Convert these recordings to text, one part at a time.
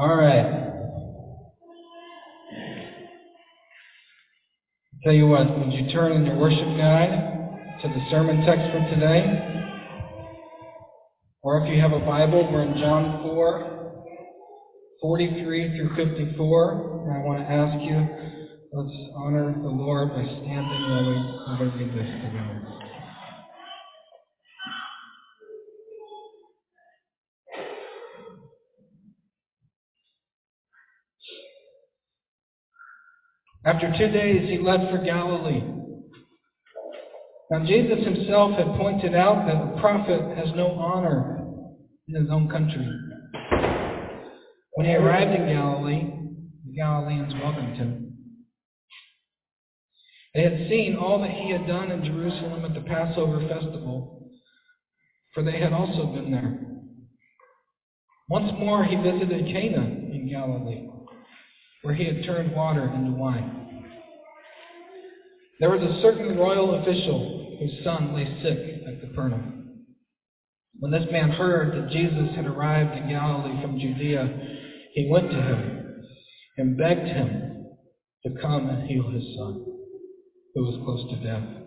All right. Tell you what, would you turn in your worship guide to the sermon text for today? Or if you have a Bible, we're in John 4, 43 through 54. And I want to ask you, let's honor the Lord by standing while we, read this together. After two days, he left for Galilee. Now, Jesus himself had pointed out that a prophet has no honor in his own country. When he arrived in Galilee, the Galileans welcomed him. They had seen all that he had done in Jerusalem at the Passover festival, for they had also been there. Once more, he visited Cana in Galilee where he had turned water into wine. There was a certain royal official whose son lay sick at Capernaum. When this man heard that Jesus had arrived in Galilee from Judea, he went to him and begged him to come and heal his son, who was close to death.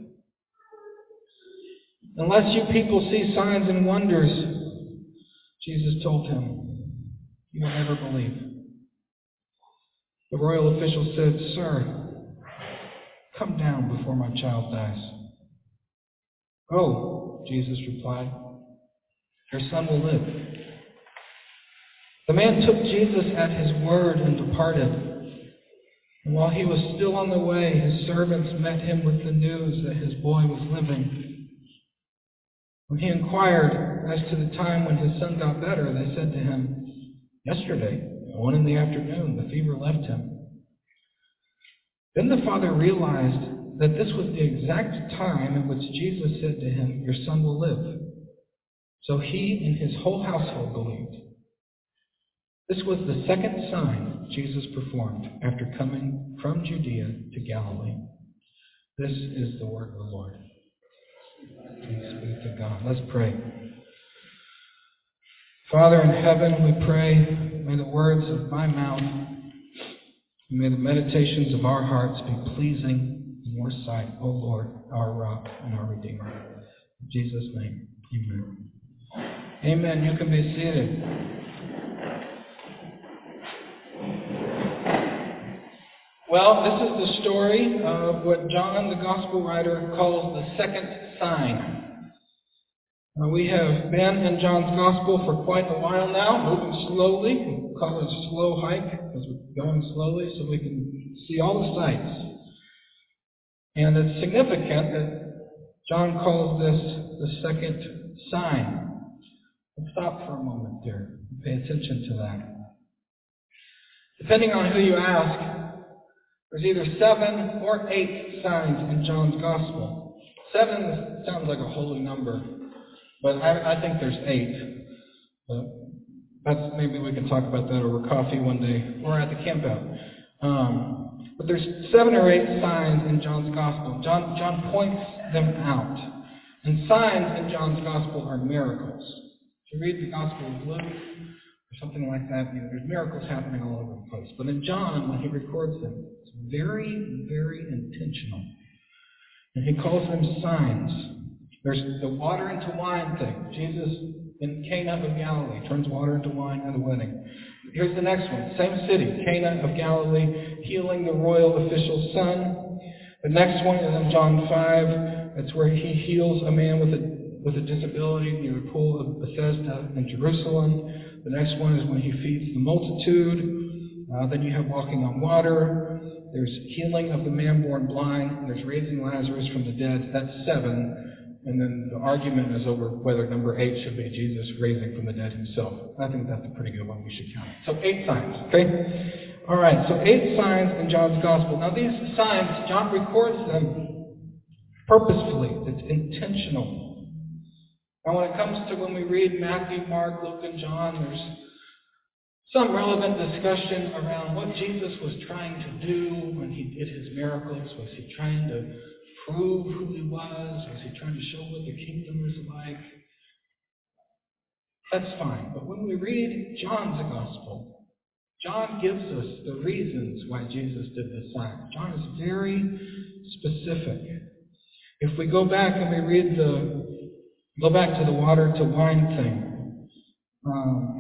Unless you people see signs and wonders, Jesus told him, you will never believe. The royal official said, Sir, come down before my child dies. Go, Jesus replied. Your son will live. The man took Jesus at his word and departed. And while he was still on the way, his servants met him with the news that his boy was living. When he inquired as to the time when his son got better, they said to him, Yesterday, one in the afternoon, the fever left him. Then the father realized that this was the exact time at which Jesus said to him, Your son will live. So he and his whole household believed. This was the second sign Jesus performed after coming from Judea to Galilee. This is the word of the Lord. Thanks be to God. Let's pray. Father in heaven, we pray, may the words of my mouth and may the meditations of our hearts be pleasing in your sight, O Lord, our rock and our redeemer. In Jesus' name, amen. Amen. You can be seated. Well, this is the story of what John, the gospel writer, calls the second sign. Uh, we have been in John's Gospel for quite a while now, moving slowly. We call it a slow hike because we're going slowly so we can see all the sights. And it's significant that John calls this the second sign. Let's stop for a moment there and pay attention to that. Depending on who you ask, there's either seven or eight signs in John's Gospel. Seven sounds like a holy number. But I, I think there's eight. But that's maybe we can talk about that over coffee one day or at the campout. Um, but there's seven or eight signs in John's gospel. John John points them out. And signs in John's gospel are miracles. If you read the Gospel of Luke or something like that, you know, there's miracles happening all over the place. But in John, when he records them, it's very, very intentional. And he calls them signs. There's the water into wine thing. Jesus in Cana of Galilee turns water into wine at a wedding. Here's the next one. Same city, Cana of Galilee, healing the royal official's son. The next one is in John 5. It's where he heals a man with a with a disability near the pool of Bethesda in Jerusalem. The next one is when he feeds the multitude. Uh, then you have walking on water. There's healing of the man born blind. There's raising Lazarus from the dead. That's seven. And then the argument is over whether number eight should be Jesus raising from the dead himself. I think that's a pretty good one. We should count. So eight signs, okay? All right, so eight signs in John's gospel. Now these signs, John records them purposefully. It's intentional. Now when it comes to when we read Matthew, Mark, Luke, and John, there's some relevant discussion around what Jesus was trying to do when he did his miracles. Was he trying to prove who he was? Was he trying to show what the kingdom was like? That's fine. But when we read John's gospel, John gives us the reasons why Jesus did this sign. John is very specific. If we go back and we read the, go back to the water to wine thing, um,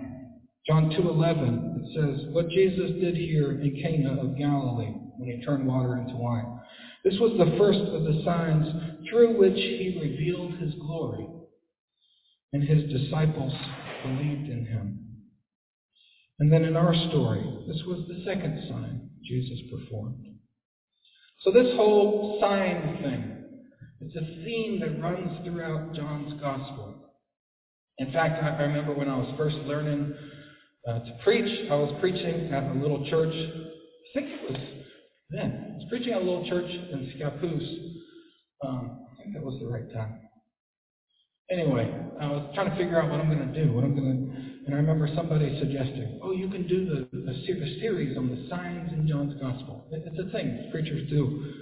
John 2.11, it says, what Jesus did here in Cana of Galilee when he turned water into wine. This was the first of the signs through which he revealed his glory, and his disciples believed in him. And then in our story, this was the second sign Jesus performed. So this whole sign thing, it's a theme that runs throughout John's gospel. In fact, I remember when I was first learning uh, to preach, I was preaching at a little church. I think it was then. I was preaching at a little church in Scappoose. Um, I think that was the right time. Anyway, I was trying to figure out what I'm going to do, what I'm going to, and I remember somebody suggesting, "Oh, you can do the, the, the series on the signs in John's Gospel." It's a thing preachers do.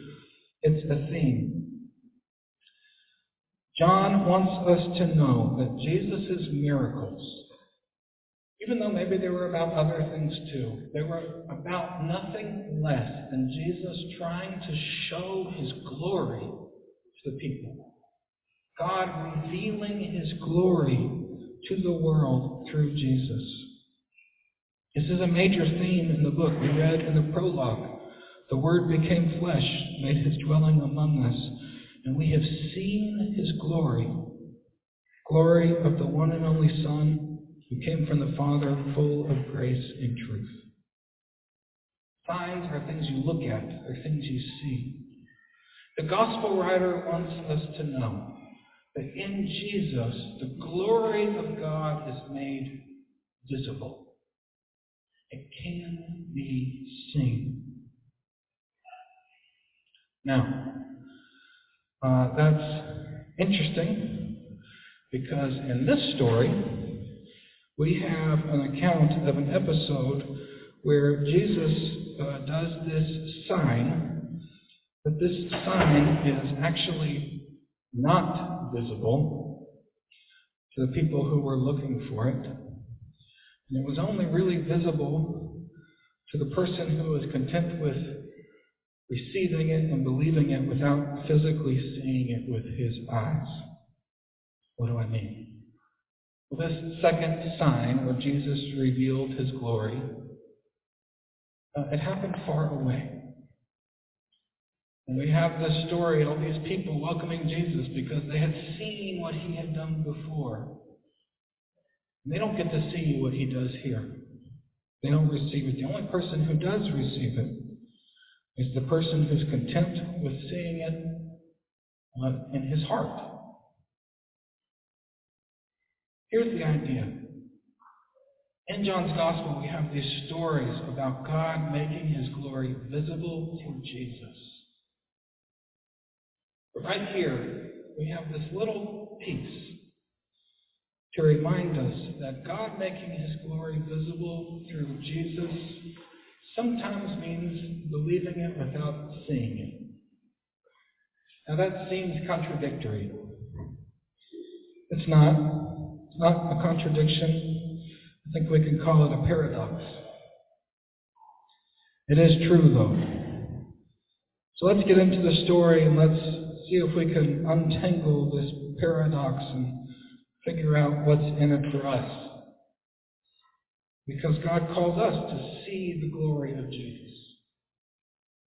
It's a theme. John wants us to know that Jesus' miracles, even though maybe they were about other things too, they were about nothing less than Jesus trying to show his glory to the people. God revealing his glory to the world through Jesus. This is a major theme in the book. We read in the prologue the Word became flesh, made his dwelling among us, and we have seen his glory. Glory of the one and only Son who came from the Father, full of grace and truth. Signs are things you look at, they're things you see. The gospel writer wants us to know that in Jesus, the glory of God is made visible. It can be seen. Now, uh, that's interesting because in this story, we have an account of an episode where Jesus uh, does this sign, but this sign is actually not visible to the people who were looking for it. And it was only really visible to the person who was content with receiving it and believing it without physically seeing it with his eyes. What do I mean? This second sign where Jesus revealed his glory, uh, it happened far away. And we have this story, of all these people welcoming Jesus because they had seen what he had done before. And they don't get to see what he does here. They don't receive it. The only person who does receive it is the person who's content with seeing it uh, in his heart. Here's the idea. In John's Gospel, we have these stories about God making his glory visible through Jesus. But right here, we have this little piece to remind us that God making his glory visible through Jesus sometimes means believing it without seeing it. Now that seems contradictory. It's not. It's not a contradiction. I think we can call it a paradox. It is true, though. So let's get into the story and let's see if we can untangle this paradox and figure out what's in it for us. Because God calls us to see the glory of Jesus.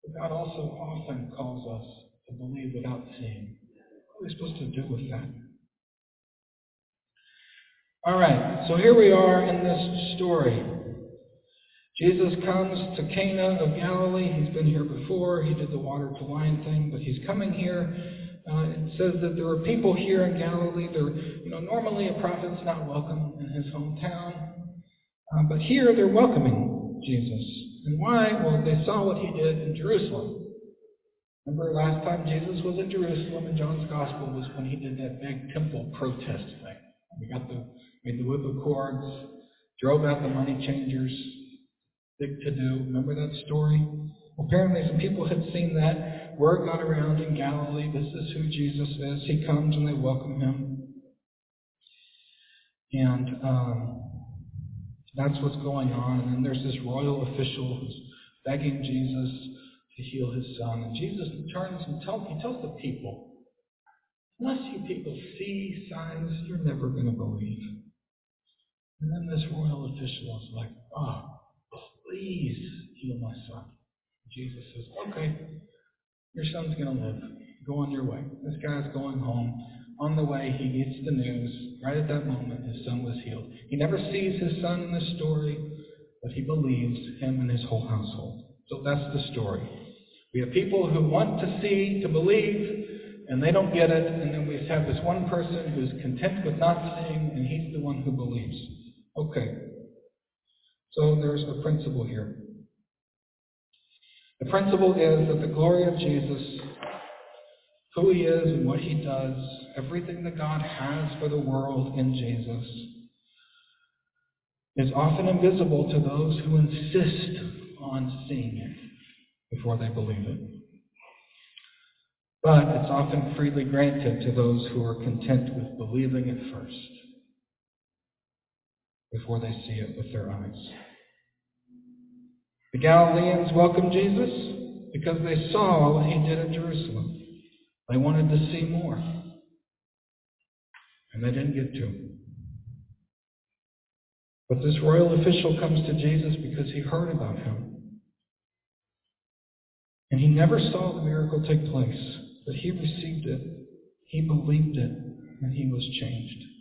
But God also often calls us to believe without seeing. What are we supposed to do with that? All right, so here we are in this story. Jesus comes to Cana of Galilee. He's been here before. He did the water to wine thing, but he's coming here. Uh, it says that there are people here in Galilee. They're, you know, normally a prophet's not welcome in his hometown, uh, but here they're welcoming Jesus. And why? Well, they saw what he did in Jerusalem. Remember last time Jesus was in Jerusalem in John's Gospel was when he did that big temple protest thing. We got the made the whip of cords, drove out the money changers, big to do. Remember that story? Apparently some people had seen that. Word got around in Galilee. This is who Jesus is. He comes and they welcome him. And um, That's what's going on. And then there's this royal official who's begging Jesus to heal his son. And Jesus turns and tells, he tells the people, unless you people see signs, you're never going to believe. And then this royal official is like, oh, please heal my son. Jesus says, okay, your son's going to live. Go on your way. This guy's going home. On the way, he gets the news. Right at that moment, his son was healed. He never sees his son in the story, but he believes him and his whole household. So that's the story. We have people who want to see, to believe, and they don't get it. And then we have this one person who's content with not seeing, and he's the one who believes. Okay. So there's a principle here. The principle is that the glory of Jesus, who he is and what he does, everything that God has for the world in Jesus, is often invisible to those who insist on seeing it before they believe it. But it's often freely granted to those who are content with believing it first before they see it with their eyes. The Galileans welcomed Jesus because they saw what he did in Jerusalem. They wanted to see more. And they didn't get to. But this royal official comes to Jesus because he heard about him. And he never saw the miracle take place, but he received it, he believed it, and he was changed.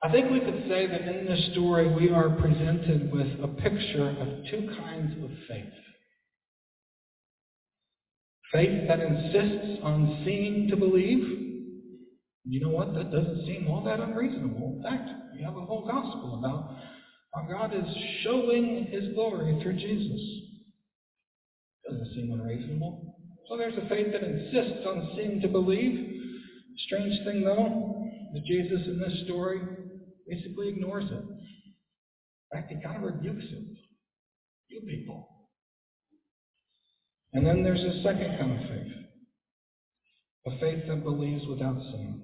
I think we could say that in this story we are presented with a picture of two kinds of faith. Faith that insists on seeing to believe. You know what? That doesn't seem all that unreasonable. In fact, we have a whole gospel about how God is showing his glory through Jesus. Doesn't seem unreasonable. So there's a faith that insists on seeing to believe. Strange thing though, is Jesus in this story basically ignores it. In fact, he kind of rebukes it. You people. And then there's a second kind of faith. A faith that believes without seeing.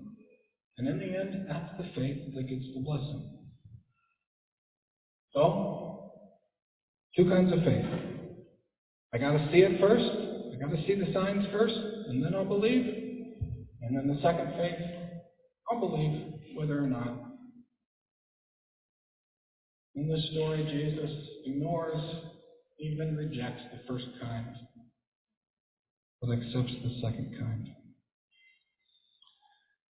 And in the end, that's the faith that gets the blessing. So, two kinds of faith. I got to see it first. I got to see the signs first, and then I'll believe. And then the second faith, I'll believe whether or not. In this story, Jesus ignores, even rejects the first kind, but accepts the second kind.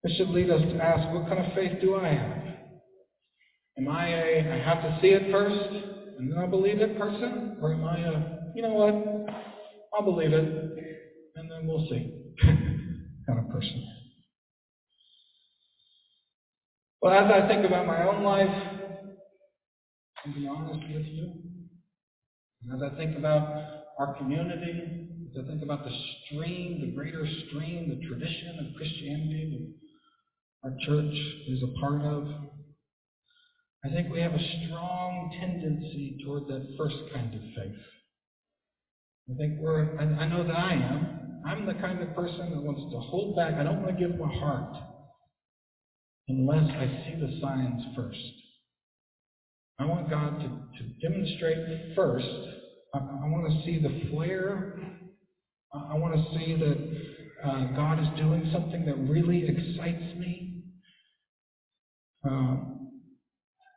This should lead us to ask, what kind of faith do I have? Am I a, I have to see it first, and then I'll believe it person? Or am I a, you know what, I'll believe it, and then we'll see kind of person? Well, as I think about my own life, and be honest with you, and as I think about our community, as I think about the stream, the greater stream, the tradition of Christianity that our church is a part of, I think we have a strong tendency toward that first kind of faith. I think we're, I, I know that I am. I'm the kind of person that wants to hold back. I don't want to give my heart unless I see the signs first. I want God to, to demonstrate first. I, I want to see the flare. I, I want to see that uh, God is doing something that really excites me. Uh,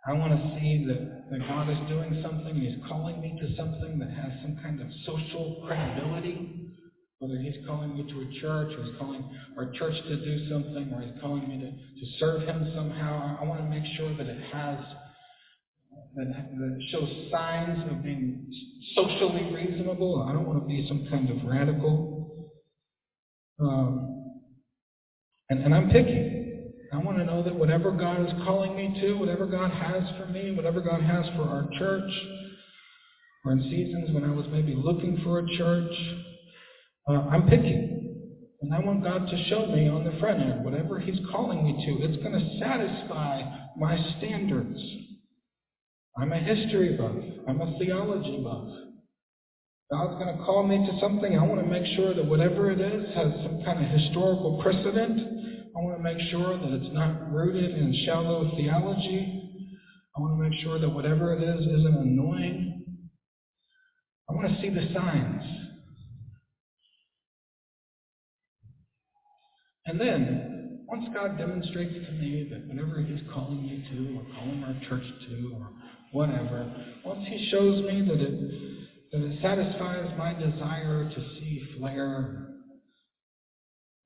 I want to see that, that God is doing something, He's calling me to something that has some kind of social credibility. Whether He's calling me to a church, or He's calling our church to do something, or He's calling me to, to serve Him somehow, I want to make sure that it has, that, that shows signs of being socially reasonable. I don't want to be some kind of radical. Um, and, and I'm picky. I want to know that whatever God is calling me to, whatever God has for me, whatever God has for our church, or in seasons when I was maybe looking for a church, uh, I'm picky. And I want God to show me on the front end, whatever He's calling me to, it's going to satisfy my standards. I'm a history buff. I'm a theology buff. God's going to call me to something. I want to make sure that whatever it is has some kind of historical precedent. I want to make sure that it's not rooted in shallow theology. I want to make sure that whatever it is isn't annoying. I want to see the signs. And then, once God demonstrates to me that whatever He's calling me to, or calling our church to, or whatever, once He shows me that it that it satisfies my desire to see flare.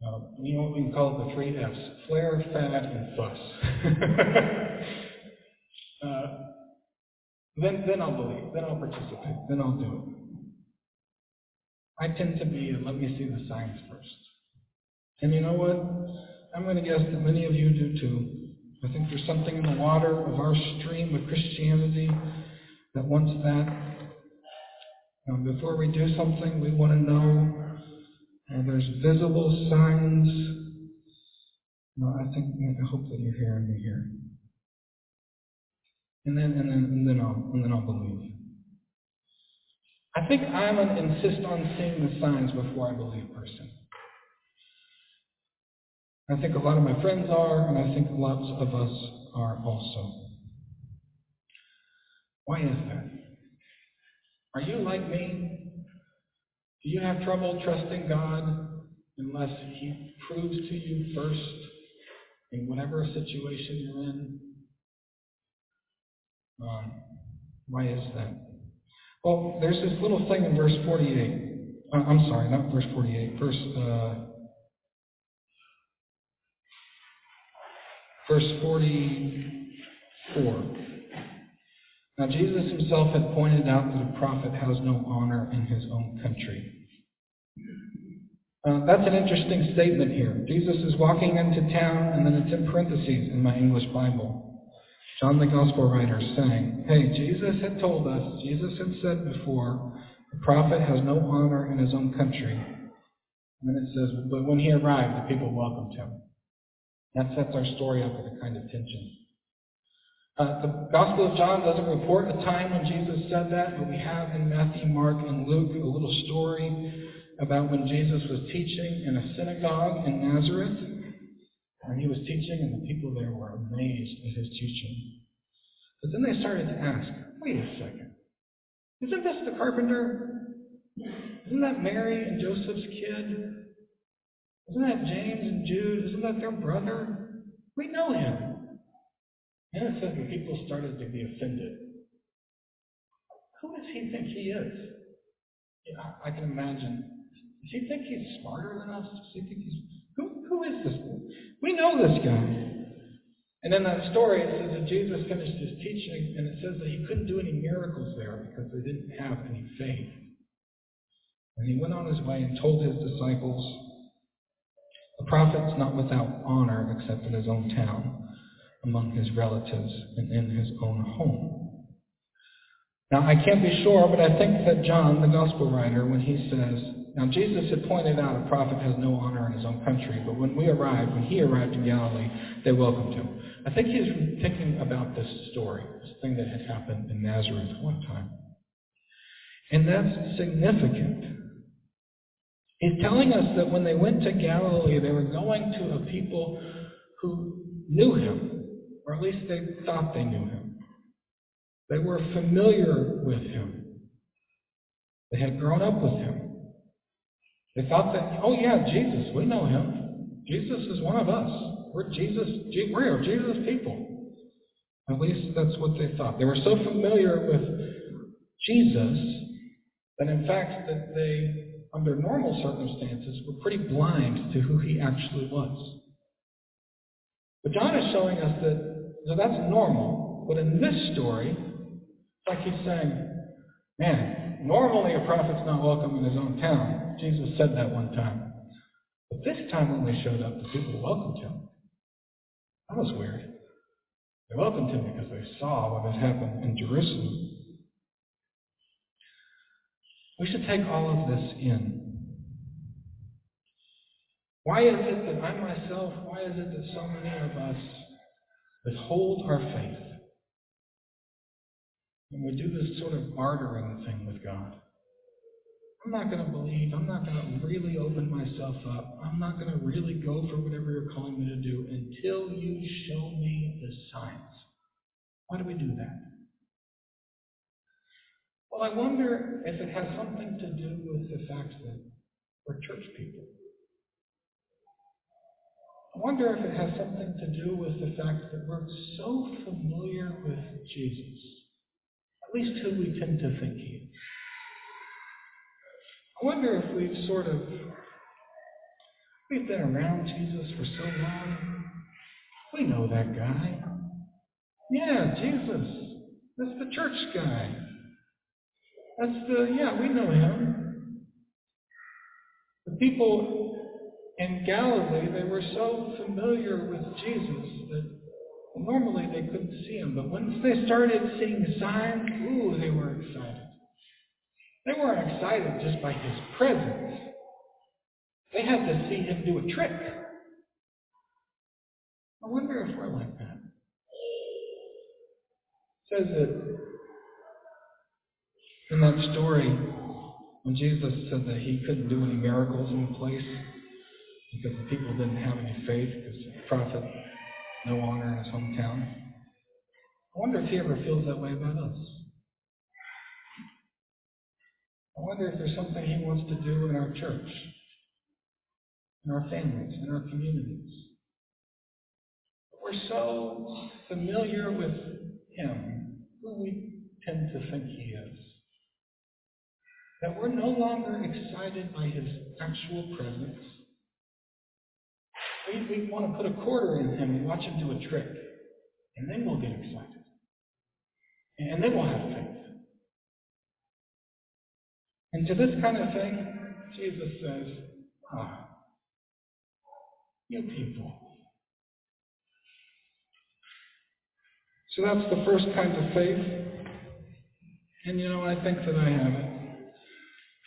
Uh, you know what we can call it the three F's: flare, fad, and fuss. uh, then, then I'll believe. Then I'll participate. Then I'll do it. I tend to be, let me see the signs first. And you know what? I'm going to guess that many of you do too. I think there's something in the water of our stream of Christianity that wants that. Um, before we do something, we want to know uh, there's visible signs. No, I think I hope that you're hearing me here. And then and then and then I'll and then I'll believe. I think I'm an insist on seeing the signs before I believe person. I think a lot of my friends are, and I think lots of us are also. Why is that? Are you like me? Do you have trouble trusting God unless He proves to you first in whatever situation you're in? Um, why is that? Well, there's this little thing in verse 48. Uh, I'm sorry, not verse 48, verse uh, verse 44. Now, Jesus himself had pointed out that a prophet has no honor in his own country. Uh, that's an interesting statement here. Jesus is walking into town, and then it's in parentheses in my English Bible. John the Gospel writer saying, Hey, Jesus had told us, Jesus had said before, a prophet has no honor in his own country. And then it says, But when he arrived, the people welcomed him. That sets our story up with a kind of tension. Uh, the Gospel of John doesn't report a time when Jesus said that, but we have in Matthew, Mark, and Luke a little story about when Jesus was teaching in a synagogue in Nazareth. And he was teaching, and the people there were amazed at his teaching. But then they started to ask, wait a second. Isn't this the carpenter? Isn't that Mary and Joseph's kid? Isn't that James and Jude? Isn't that their brother? We know him. And it says the people started to be offended. Who does he think he is? Yeah, I can imagine. Does he think he's smarter than us? Does he think he's who who is this? We know this guy. And in that story, it says that Jesus finished his teaching, and it says that he couldn't do any miracles there because they didn't have any faith. And he went on his way and told his disciples, "The prophet's not without honor except in his own town." among his relatives and in his own home. Now, I can't be sure, but I think that John, the gospel writer, when he says, now Jesus had pointed out a prophet has no honor in his own country, but when we arrived, when he arrived in Galilee, they welcomed him. I think he's thinking about this story, this thing that had happened in Nazareth one time. And that's significant. He's telling us that when they went to Galilee, they were going to a people who knew him, or at least they thought they knew him. They were familiar with him. They had grown up with him. They thought that, oh yeah, Jesus, we know him. Jesus is one of us. We're Jesus, we're Jesus people. At least that's what they thought. They were so familiar with Jesus that in fact that they, under normal circumstances, were pretty blind to who he actually was. But John is showing us that so that's normal. But in this story, it's like he's saying, man, normally a prophet's not welcome in his own town. Jesus said that one time. But this time when they showed up, the people welcomed him. That was weird. They welcomed him because they saw what had happened in Jerusalem. We should take all of this in. Why is it that I myself, why is it that so many of us withhold our faith. And we do this sort of bartering thing with God. I'm not going to believe. I'm not going to really open myself up. I'm not going to really go for whatever you're calling me to do until you show me the signs. Why do we do that? Well, I wonder if it has something to do with the fact that we're church people. I wonder if it has something to do with the fact that we're so familiar with Jesus, at least who we tend to think he is. I wonder if we've sort of we've been around Jesus for so long. We know that guy. Yeah, Jesus. That's the church guy. That's the yeah, we know him. The people in Galilee, they were so familiar with Jesus that normally they couldn't see him. But once they started seeing signs, ooh, they were excited. They weren't excited just by his presence. They had to see him do a trick. I wonder if we're like that. It says that in that story, when Jesus said that he couldn't do any miracles in the place because the people didn't have any faith because the prophet no honor in his hometown. I wonder if he ever feels that way about us. I wonder if there's something he wants to do in our church, in our families, in our communities. We're so familiar with him, who we tend to think he is, that we're no longer excited by his actual presence. We, we want to put a quarter in him and watch him do a trick, and then we'll get excited. And then we'll have faith. And to this kind of thing, Jesus says, Ah, you people. So that's the first kind of faith. And you know, I think that I have it.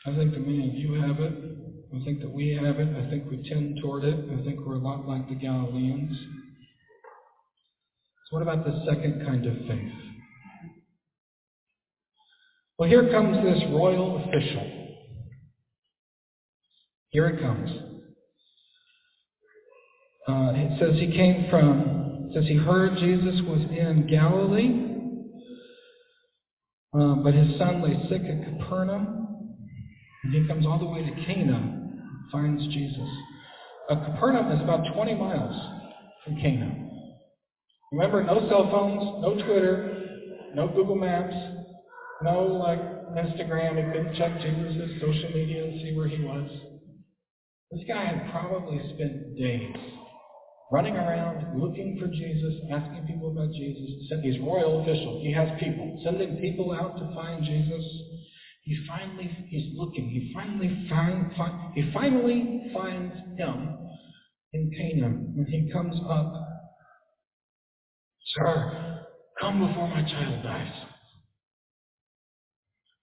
I think that many of you have it. I think that we have it. I think we tend toward it. I think we're a lot like the Galileans. So what about the second kind of faith? Well, here comes this royal official. Here it comes. Uh, it says he came from, says he heard Jesus was in Galilee, uh, but his son lay sick at Capernaum. And he comes all the way to Cana, finds Jesus. Uh, Capernaum is about 20 miles from Cana. Remember, no cell phones, no Twitter, no Google Maps, no like Instagram. He couldn't check Jesus' social media and see where he was. This guy had probably spent days running around looking for Jesus, asking people about Jesus. He's royal official. He has people, sending people out to find Jesus. He finally, he's looking. He finally find he finally finds him in Cana when he comes up. Sir, come before my child dies.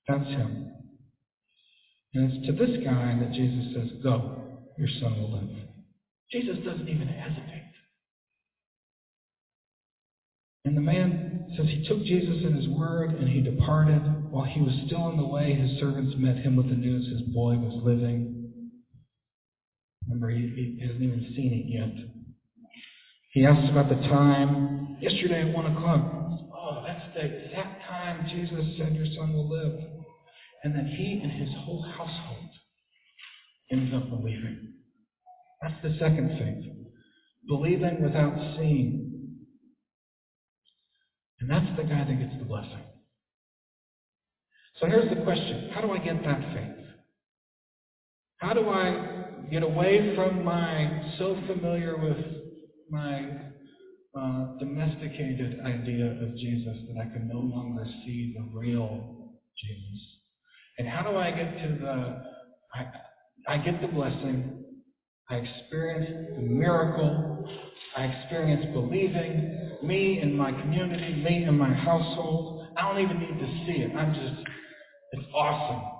That's him. And it's to this guy that Jesus says, Go, your son will live. Jesus doesn't even hesitate. And the man says he took Jesus in his word and he departed. While he was still on the way, his servants met him with the news his boy was living. Remember, he, he hasn't even seen it yet. He asks about the time. Yesterday at 1 o'clock. Oh, that's the exact time Jesus said your son will live. And then he and his whole household ends up believing. That's the second faith. Believing without seeing. And that's the guy that gets the blessing. So here's the question How do I get that faith? How do I get away from my so familiar with my uh, domesticated idea of Jesus that I can no longer see the real Jesus? And how do I get to the, I, I get the blessing, I experience the miracle, I experience believing, me and my community, me and my household. I don't even need to see it. I'm just, it's awesome.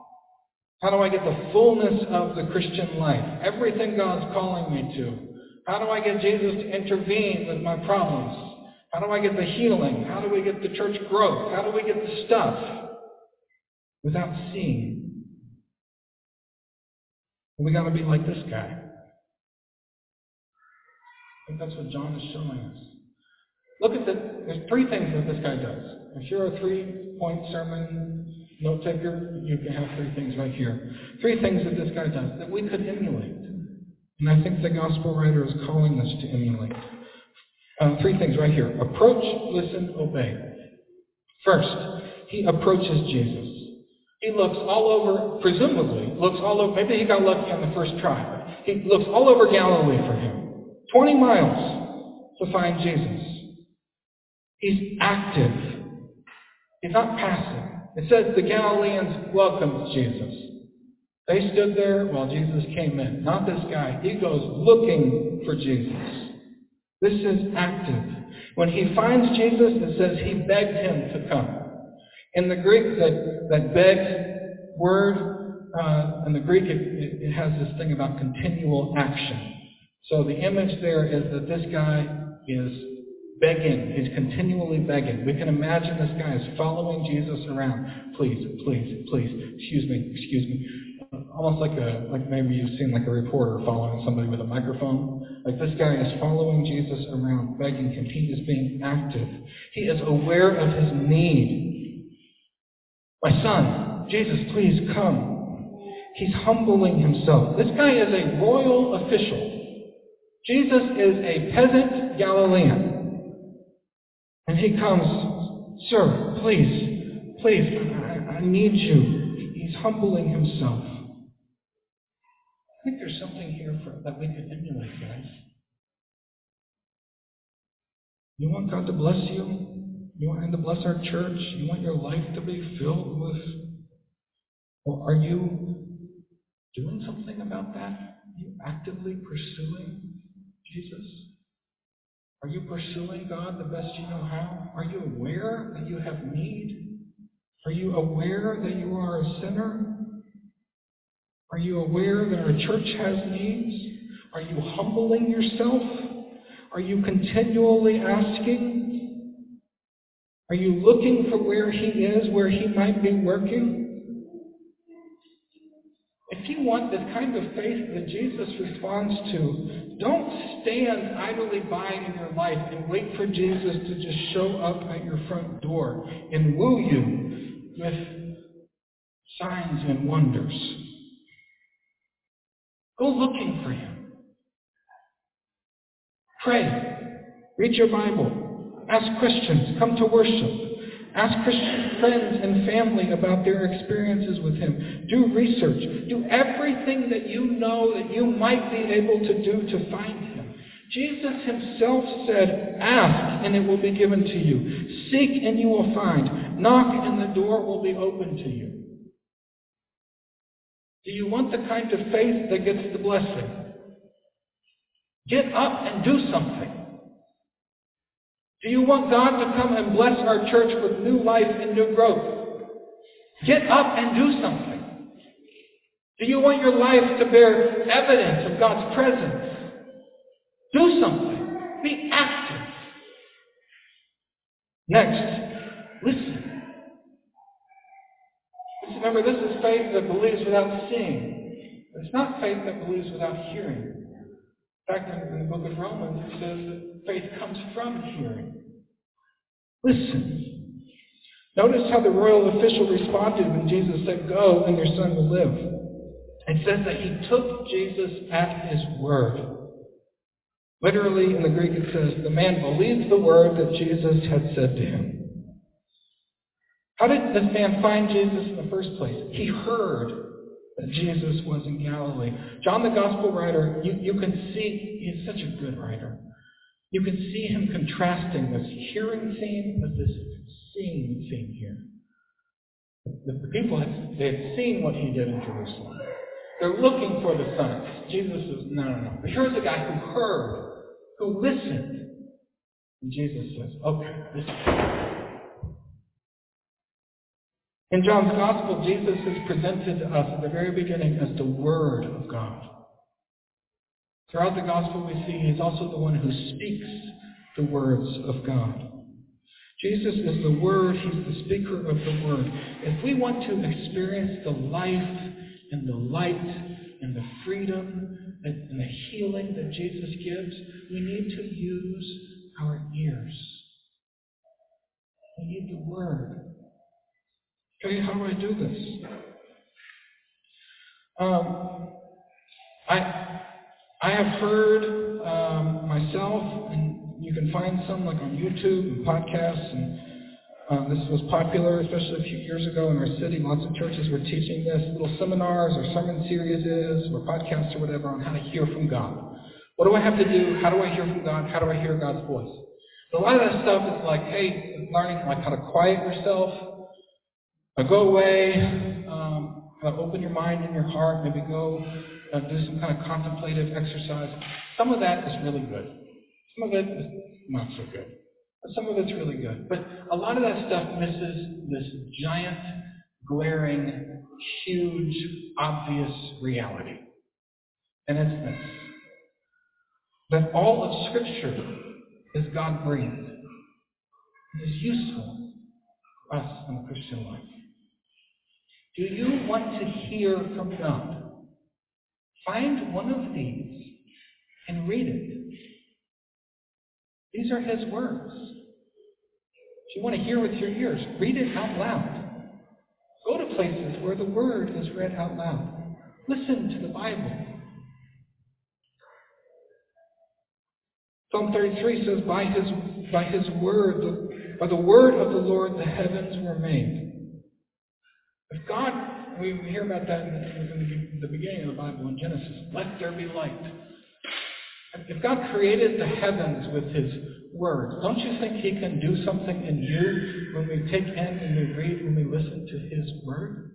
How do I get the fullness of the Christian life? Everything God's calling me to. How do I get Jesus to intervene with my problems? How do I get the healing? How do we get the church growth? How do we get the stuff without seeing? We got to be like this guy. I think that's what John is showing us. Look at the, there's three things that this guy does. If you're a three-point sermon note taker, you can have three things right here. Three things that this guy does that we could emulate. And I think the gospel writer is calling us to emulate. Uh, three things right here. Approach, listen, obey. First, he approaches Jesus. He looks all over, presumably, looks all over, maybe he got lucky on the first try. He looks all over Galilee for him. 20 miles to find Jesus. He's active. He's not passive. It says the Galileans welcomed Jesus. They stood there while Jesus came in. Not this guy. He goes looking for Jesus. This is active. When he finds Jesus, it says he begged him to come. In the Greek, that, that beg word, uh, in the Greek, it, it, it has this thing about continual action. So the image there is that this guy is begging. He's continually begging. We can imagine this guy is following Jesus around. Please, please, please, excuse me, excuse me. Uh, almost like a, like maybe you've seen like a reporter following somebody with a microphone. Like this guy is following Jesus around, begging him. He is being active. He is aware of his need. My son, Jesus, please come. He's humbling himself. This guy is a royal official. Jesus is a peasant Galilean. And he comes, Sir, please, please, I, I need you. He's humbling himself. I think there's something here for, that we can emulate, guys. You want God to bless you? You want Him to bless our church? You want your life to be filled with. Well, are you doing something about that? Are you actively pursuing Jesus? Are you pursuing God the best you know how? Are you aware that you have need? Are you aware that you are a sinner? Are you aware that our church has needs? Are you humbling yourself? Are you continually asking? Are you looking for where He is, where He might be working? You want the kind of faith that Jesus responds to, don't stand idly by in your life and wait for Jesus to just show up at your front door and woo you with signs and wonders. Go looking for him. Pray. Read your Bible. Ask questions. Come to worship. Ask Christian friends and family about their experiences with him. Do research. Do everything that you know that you might be able to do to find him. Jesus himself said, Ask and it will be given to you. Seek and you will find. Knock and the door will be open to you. Do you want the kind of faith that gets the blessing? Get up and do something. Do you want God to come and bless our church with new life and new growth? Get up and do something. Do you want your life to bear evidence of God's presence? Do something. Be active. Next, listen. Remember, this is faith that believes without seeing. It's not faith that believes without hearing. Fact, in the book of Romans, it says that faith comes from hearing. Listen. Notice how the royal official responded when Jesus said, Go and your son will live. It says that he took Jesus at his word. Literally, in the Greek, it says, The man believed the word that Jesus had said to him. How did this man find Jesus in the first place? He heard Jesus was in Galilee. John the Gospel writer, you, you can see, he's such a good writer. You can see him contrasting this hearing theme with this seeing theme here. The, the people had, they had seen what he did in Jerusalem. They're looking for the signs. Jesus says, no, no, no. But here's a guy who heard, who listened. And Jesus says, okay, listen. In John's Gospel, Jesus is presented to us at the very beginning as the Word of God. Throughout the Gospel, we see he's also the one who speaks the words of God. Jesus is the Word. He's the speaker of the Word. If we want to experience the life and the light and the freedom and the healing that Jesus gives, we need to use our ears. We need the Word. Okay, how do I do this? Um, I I have heard um, myself, and you can find some like on YouTube and podcasts, and uh, this was popular, especially a few years ago in our city. Lots of churches were teaching this, little seminars or sermon series, or podcasts or whatever, on how to hear from God. What do I have to do? How do I hear from God? How do I hear God's voice? a lot of that stuff is like, hey, learning like how to quiet yourself, go away, um, kind of open your mind and your heart, maybe go uh, do some kind of contemplative exercise. Some of that is really good. Some of it is not so good. But some of it's really good. But a lot of that stuff misses this giant, glaring, huge, obvious reality. And it's this. That all of Scripture is God breathed. It is useful for us in the Christian life. Do you want to hear from God? Find one of these and read it. These are His words. If you want to hear with your ears, read it out loud. Go to places where the Word is read out loud. Listen to the Bible. Psalm 33 says, By His, by his word, by the word of the Lord, the heavens were made. If God, we hear about that in, in the beginning of the Bible in Genesis, let there be light. If God created the heavens with His word, don't you think He can do something in you when we take in and we read, when we listen to His word?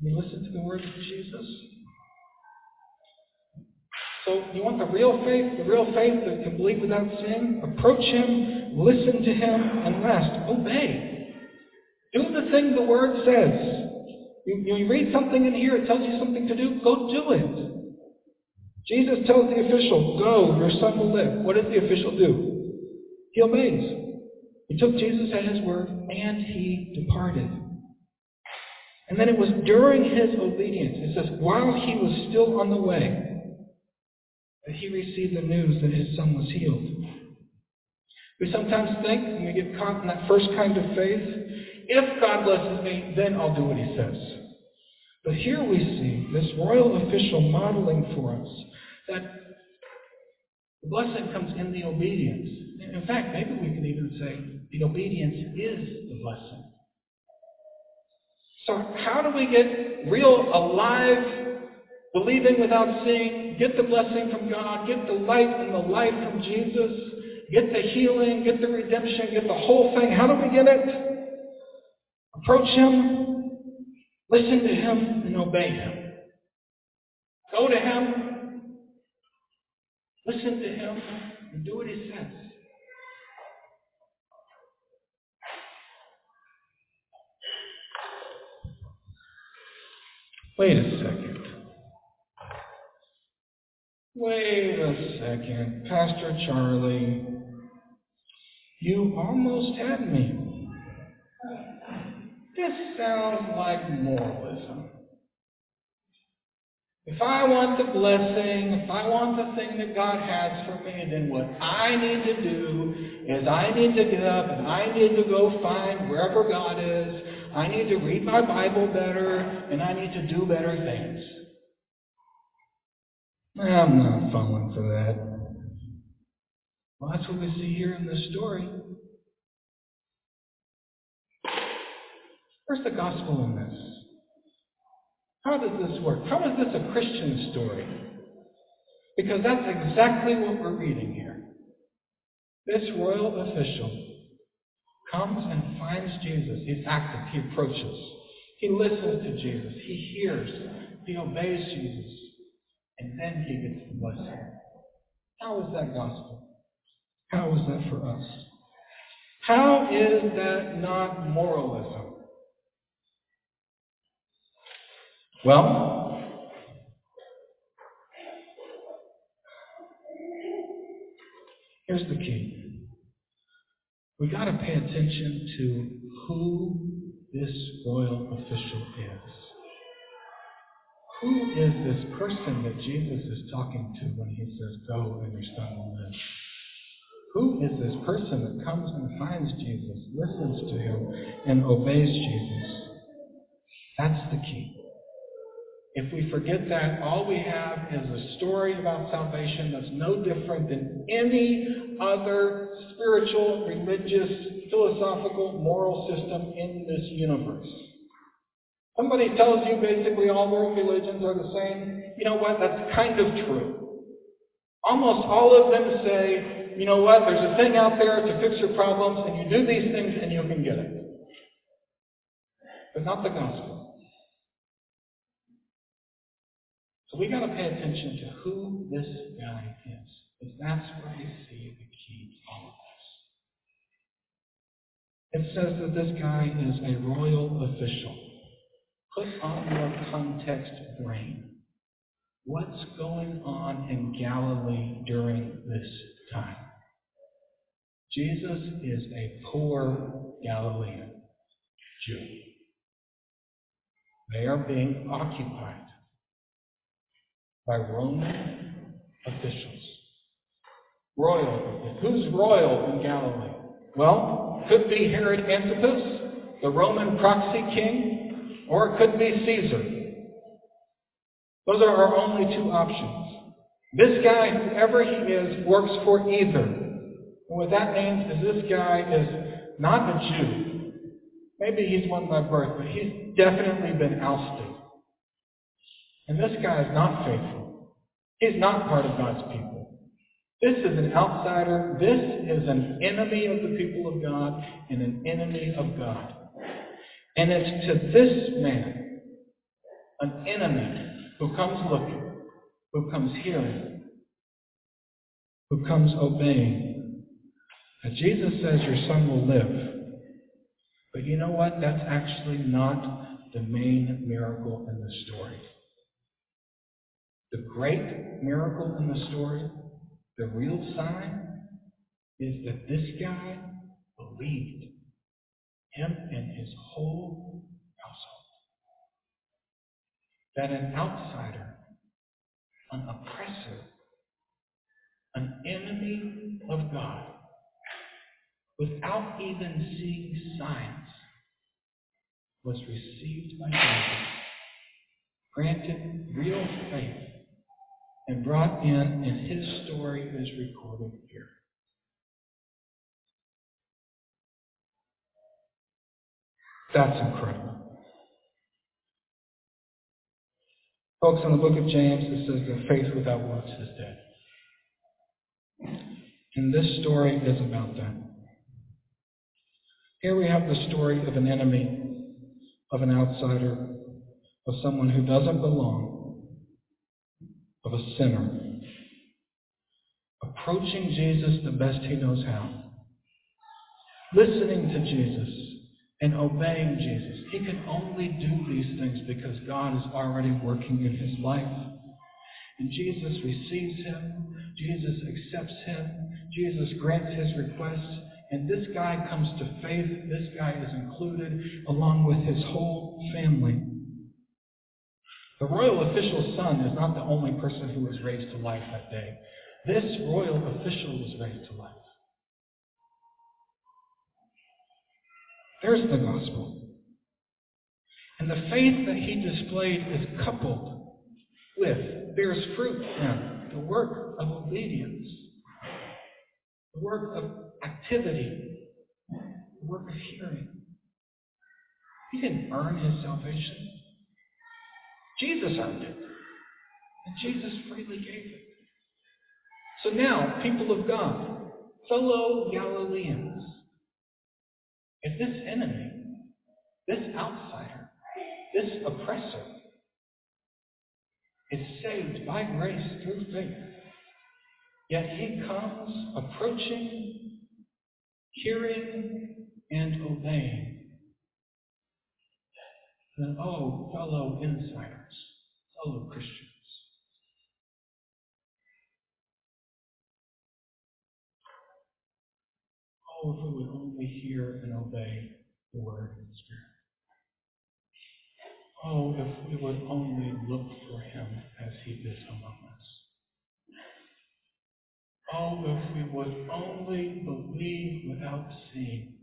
When we listen to the words of Jesus? So you want the real faith, the real faith that can believe without sin? Approach Him, listen to Him, and last, obey. Do the thing the Word says. You, you read something in here, it tells you something to do, go do it. Jesus tells the official, Go, your son will live. What does the official do? He obeys. He took Jesus at his word and he departed. And then it was during his obedience, it says, while he was still on the way, that he received the news that his son was healed. We sometimes think, when we get caught in that first kind of faith, if God blesses me, then I'll do what he says. But here we see this royal official modeling for us that the blessing comes in the obedience. In fact, maybe we can even say the obedience is the blessing. So, how do we get real, alive, believing without seeing, get the blessing from God, get the light and the life from Jesus, get the healing, get the redemption, get the whole thing? How do we get it? Approach Him, listen to Him, and obey Him. Go to Him, listen to Him, and do what He says. Wait a second. Wait a second. Pastor Charlie, you almost had me. This sounds like moralism. If I want the blessing, if I want the thing that God has for me, then what I need to do is I need to get up and I need to go find wherever God is. I need to read my Bible better and I need to do better things. I'm not falling for that. Well, that's what we see here in this story. Where's the gospel in this? How does this work? How is this a Christian story? Because that's exactly what we're reading here. This royal official comes and finds Jesus. He's active. He approaches. He listens to Jesus. He hears. He obeys Jesus. And then he gets the blessing. How is that gospel? How is that for us? How is that not moralism? Well, here's the key. We got to pay attention to who this royal official is. Who is this person that Jesus is talking to when he says, Go and your son will live? Who is this person that comes and finds Jesus, listens to him, and obeys Jesus? That's the key. If we forget that, all we have is a story about salvation that's no different than any other spiritual, religious, philosophical, moral system in this universe. Somebody tells you basically all world religions are the same. You know what? That's kind of true. Almost all of them say, you know what? There's a thing out there to fix your problems, and you do these things and you can get it. But not the gospel. So we got to pay attention to who this guy is, because that's where we see the key to all of this. It says that this guy is a royal official. Put on your context brain. What's going on in Galilee during this time? Jesus is a poor Galilean Jew. They are being occupied by Roman officials. Royal. Who's royal in Galilee? Well, could be Herod Antipas, the Roman proxy king, or it could be Caesar. Those are our only two options. This guy, whoever he is, works for either. And what that means is this guy is not a Jew. Maybe he's one by birth, but he's definitely been ousted. And this guy is not faithful. He's not part of God's people. This is an outsider. This is an enemy of the people of God and an enemy of God. And it's to this man, an enemy, who comes looking, who comes hearing, who comes obeying, that Jesus says your son will live. But you know what? That's actually not the main miracle in the story. The great miracle in the story, the real sign, is that this guy believed him and his whole household. That an outsider, an oppressor, an enemy of God, without even seeing signs, was received by Jesus, granted real faith, and brought in, and his story is recorded here. That's incredible. Folks, in the book of James, it says that faith without works is dead. And this story is about that. Here we have the story of an enemy, of an outsider, of someone who doesn't belong, of a sinner, approaching Jesus the best he knows how, listening to Jesus, and obeying Jesus. He can only do these things because God is already working in his life. And Jesus receives him. Jesus accepts him. Jesus grants his requests. And this guy comes to faith. This guy is included along with his whole family. The royal official's son is not the only person who was raised to life that day. This royal official was raised to life. There's the gospel. And the faith that he displayed is coupled with, bears fruit in the work of obedience, the work of activity, the work of hearing. He didn't earn his salvation. Jesus earned it. And Jesus freely gave it. So now, people of God, fellow Galileans, if this enemy, this outsider, this oppressor is saved by grace through faith, yet he comes approaching, hearing, and obeying, then, oh, fellow insiders, fellow Christians, oh, if we would only hear and obey the word and the spirit. Oh, if we would only look for him as he is among us. Oh, if we would only believe without seeing.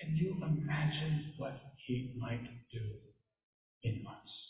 Can you imagine what he might do in us?